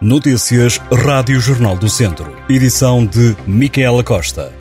Notícias Rádio Jornal do Centro. Edição de Micaela Costa.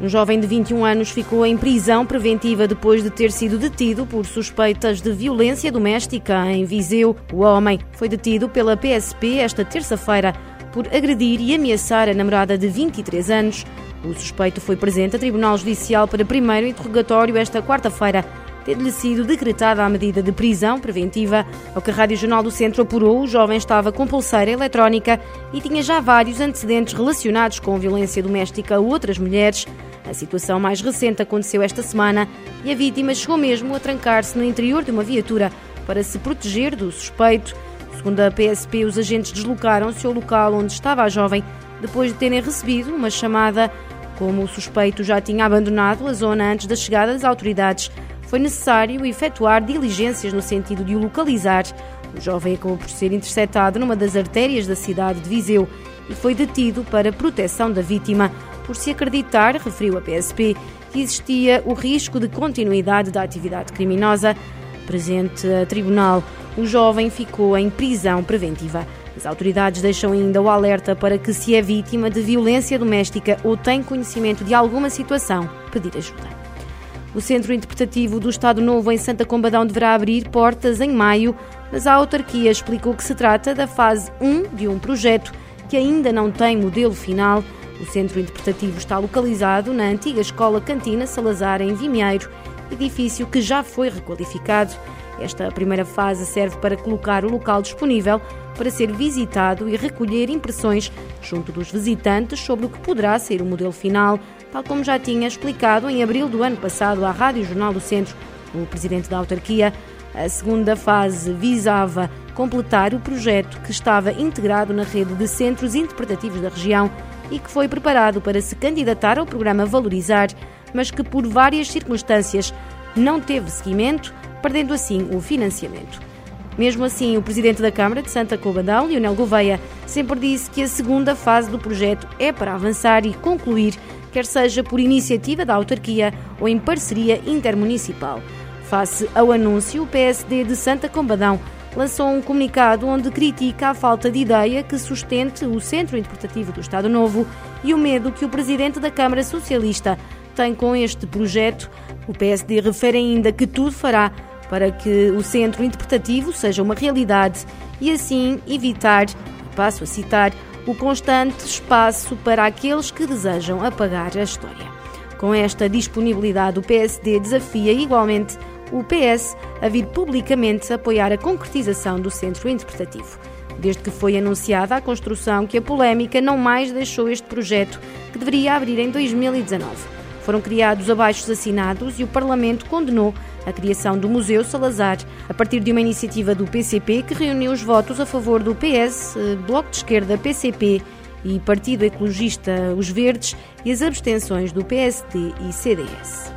Um jovem de 21 anos ficou em prisão preventiva depois de ter sido detido por suspeitas de violência doméstica em Viseu. O homem foi detido pela PSP esta terça-feira por agredir e ameaçar a namorada de 23 anos. O suspeito foi presente a Tribunal Judicial para primeiro interrogatório esta quarta-feira, tendo-lhe sido decretada a medida de prisão preventiva. Ao que a Rádio Jornal do Centro apurou, o jovem estava com pulseira eletrónica e tinha já vários antecedentes relacionados com violência doméstica a outras mulheres. A situação mais recente aconteceu esta semana e a vítima chegou mesmo a trancar-se no interior de uma viatura para se proteger do suspeito. Segundo a PSP, os agentes deslocaram-se ao local onde estava a jovem depois de terem recebido uma chamada. Como o suspeito já tinha abandonado a zona antes da chegada das autoridades, foi necessário efetuar diligências no sentido de o localizar. O jovem acabou por ser interceptado numa das artérias da cidade de Viseu e foi detido para proteção da vítima, por se acreditar, referiu a PSP, que existia o risco de continuidade da atividade criminosa. Presente a tribunal, o jovem ficou em prisão preventiva. As autoridades deixam ainda o alerta para que, se é vítima de violência doméstica ou tem conhecimento de alguma situação, pedir ajuda. O Centro Interpretativo do Estado Novo em Santa Combadão deverá abrir portas em maio, mas a autarquia explicou que se trata da fase 1 de um projeto que ainda não tem modelo final. O Centro Interpretativo está localizado na antiga Escola Cantina Salazar, em Vimieiro, edifício que já foi requalificado. Esta primeira fase serve para colocar o local disponível para ser visitado e recolher impressões junto dos visitantes sobre o que poderá ser o modelo final, tal como já tinha explicado em abril do ano passado à Rádio Jornal do Centro o presidente da autarquia. A segunda fase visava completar o projeto que estava integrado na rede de centros interpretativos da região e que foi preparado para se candidatar ao programa Valorizar, mas que por várias circunstâncias não teve seguimento perdendo assim o financiamento. Mesmo assim, o presidente da Câmara de Santa Cobadão, Leonel Gouveia, sempre disse que a segunda fase do projeto é para avançar e concluir, quer seja por iniciativa da autarquia ou em parceria intermunicipal. Face ao anúncio, o PSD de Santa Combadão lançou um comunicado onde critica a falta de ideia que sustente o Centro Interpretativo do Estado Novo e o medo que o presidente da Câmara Socialista tem com este projeto. O PSD refere ainda que tudo fará para que o centro interpretativo seja uma realidade e assim evitar, passo a citar, o constante espaço para aqueles que desejam apagar a história. Com esta disponibilidade, o PSD desafia igualmente o PS a vir publicamente apoiar a concretização do centro interpretativo. Desde que foi anunciada a construção, que a polémica não mais deixou este projeto, que deveria abrir em 2019. Foram criados abaixos assinados e o Parlamento condenou a criação do Museu Salazar a partir de uma iniciativa do PCP que reuniu os votos a favor do PS, Bloco de Esquerda, PCP e Partido Ecologista Os Verdes e as abstenções do PSD e CDS.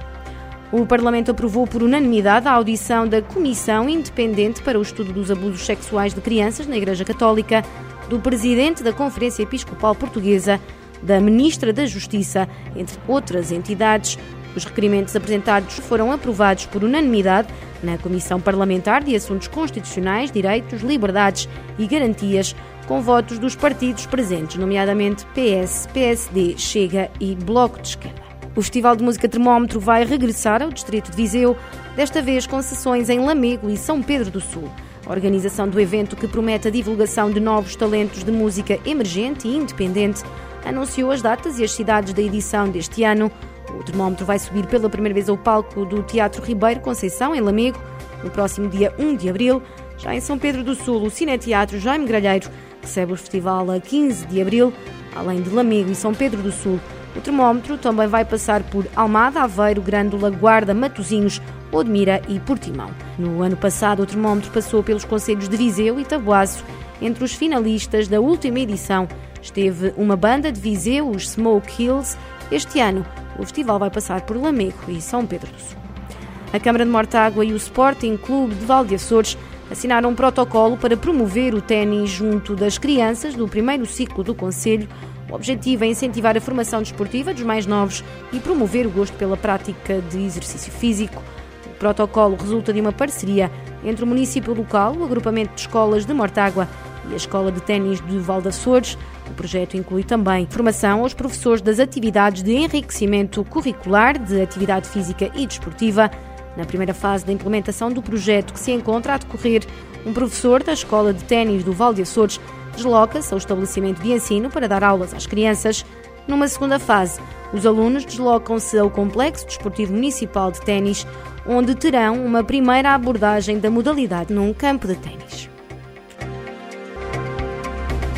O Parlamento aprovou por unanimidade a audição da Comissão Independente para o Estudo dos Abusos Sexuais de Crianças na Igreja Católica, do Presidente da Conferência Episcopal Portuguesa, da Ministra da Justiça, entre outras entidades. Os requerimentos apresentados foram aprovados por unanimidade na Comissão Parlamentar de Assuntos Constitucionais, Direitos, Liberdades e Garantias, com votos dos partidos presentes, nomeadamente PS, PSD, Chega e Bloco de Esquerda. O Festival de Música Termómetro vai regressar ao Distrito de Viseu, desta vez com sessões em Lamego e São Pedro do Sul. A organização do evento, que promete a divulgação de novos talentos de música emergente e independente, anunciou as datas e as cidades da edição deste ano. O termómetro vai subir pela primeira vez ao palco do Teatro Ribeiro Conceição, em Lamego, no próximo dia 1 de abril. Já em São Pedro do Sul, o Cineteatro Jaime Gralheiro recebe o festival a 15 de abril, além de Lamego e São Pedro do Sul. O termómetro também vai passar por Almada, Aveiro, Grândola, Guarda, Matosinhos, Odmira e Portimão. No ano passado, o termómetro passou pelos conselhos de Viseu e Tabuaço. Entre os finalistas da última edição esteve uma banda de Viseu, os Smoke Hills. Este ano, o festival vai passar por Lamego e São Pedro do Sul. A Câmara de Mortágua e o Sporting Clube de Valde Açores assinaram um protocolo para promover o ténis junto das crianças do primeiro ciclo do Conselho. O objetivo é incentivar a formação desportiva dos mais novos e promover o gosto pela prática de exercício físico. O protocolo resulta de uma parceria entre o município local, o agrupamento de escolas de Mortágua e a Escola de Ténis de Valdaçores. O projeto inclui também formação aos professores das atividades de enriquecimento curricular, de atividade física e desportiva. Na primeira fase da implementação do projeto, que se encontra a decorrer, um professor da Escola de Ténis do Val de Açores desloca-se ao estabelecimento de ensino para dar aulas às crianças. Numa segunda fase, os alunos deslocam-se ao Complexo Desportivo Municipal de Ténis, onde terão uma primeira abordagem da modalidade num campo de ténis.